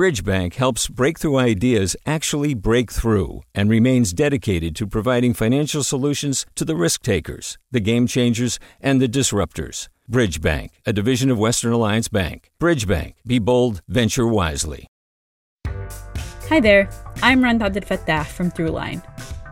Bridgebank helps breakthrough ideas actually break through and remains dedicated to providing financial solutions to the risk takers, the game changers, and the disruptors. Bridgebank, a division of Western Alliance Bank. Bridgebank, be bold, venture wisely. Hi there, I'm Rund Abdelfatah from Throughline.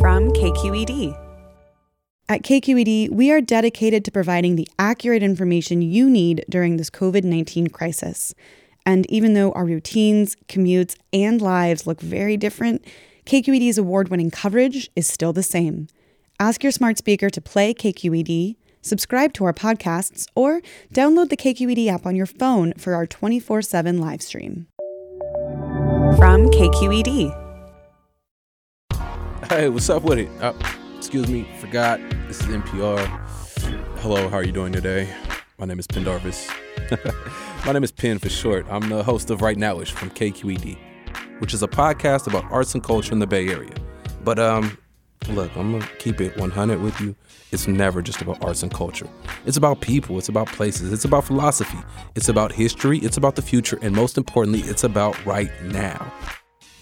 From KQED. At KQED, we are dedicated to providing the accurate information you need during this COVID 19 crisis. And even though our routines, commutes, and lives look very different, KQED's award winning coverage is still the same. Ask your smart speaker to play KQED, subscribe to our podcasts, or download the KQED app on your phone for our 24 7 live stream. From KQED. Hey, what's up with it? Uh, excuse me, forgot. This is NPR. Hello, how are you doing today? My name is Pendarvis. My name is Penn for short. I'm the host of Right Nowish from KQED, which is a podcast about arts and culture in the Bay Area. But um, look, I'm gonna keep it 100 with you. It's never just about arts and culture. It's about people. It's about places. It's about philosophy. It's about history. It's about the future, and most importantly, it's about right now.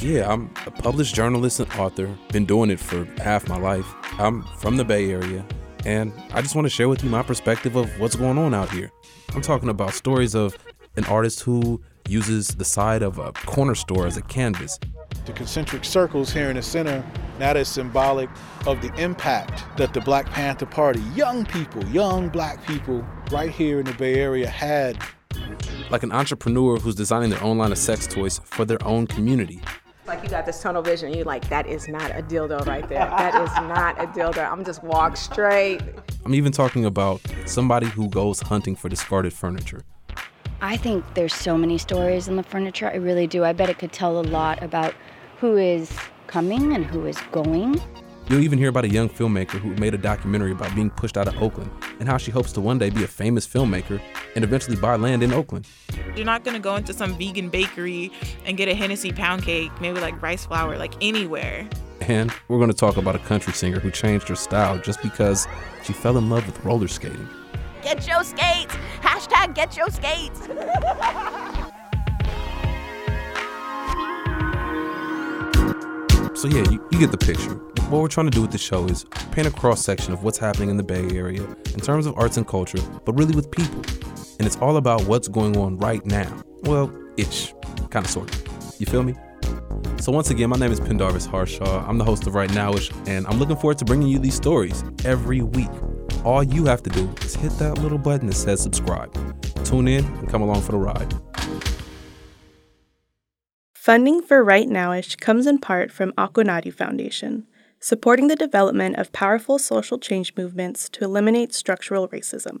Yeah, I'm a published journalist and author. Been doing it for half my life. I'm from the Bay Area, and I just want to share with you my perspective of what's going on out here. I'm talking about stories of an artist who uses the side of a corner store as a canvas. The concentric circles here in the center, that is symbolic of the impact that the Black Panther Party, young people, young black people right here in the Bay Area had. Like an entrepreneur who's designing their own line of sex toys for their own community. Like you got this tunnel vision, and you're like, that is not a dildo right there. That is not a dildo. I'm just walk straight. I'm even talking about somebody who goes hunting for discarded furniture. I think there's so many stories in the furniture. I really do. I bet it could tell a lot about who is coming and who is going. You'll even hear about a young filmmaker who made a documentary about being pushed out of Oakland and how she hopes to one day be a famous filmmaker and eventually buy land in Oakland. You're not gonna go into some vegan bakery and get a Hennessy pound cake, maybe like rice flour, like anywhere. And we're going to talk about a country singer who changed her style just because she fell in love with roller skating. Get your skates. Hashtag get your skates. So, yeah, you, you get the picture. What we're trying to do with the show is paint a cross section of what's happening in the Bay Area in terms of arts and culture, but really with people. And it's all about what's going on right now. Well, ish, kind of sort of. You feel me? So once again, my name is Pendarvis Harshaw. I'm the host of Right Nowish, and I'm looking forward to bringing you these stories every week. All you have to do is hit that little button that says subscribe. Tune in and come along for the ride. Funding for Right Nowish comes in part from Akonadi Foundation, supporting the development of powerful social change movements to eliminate structural racism.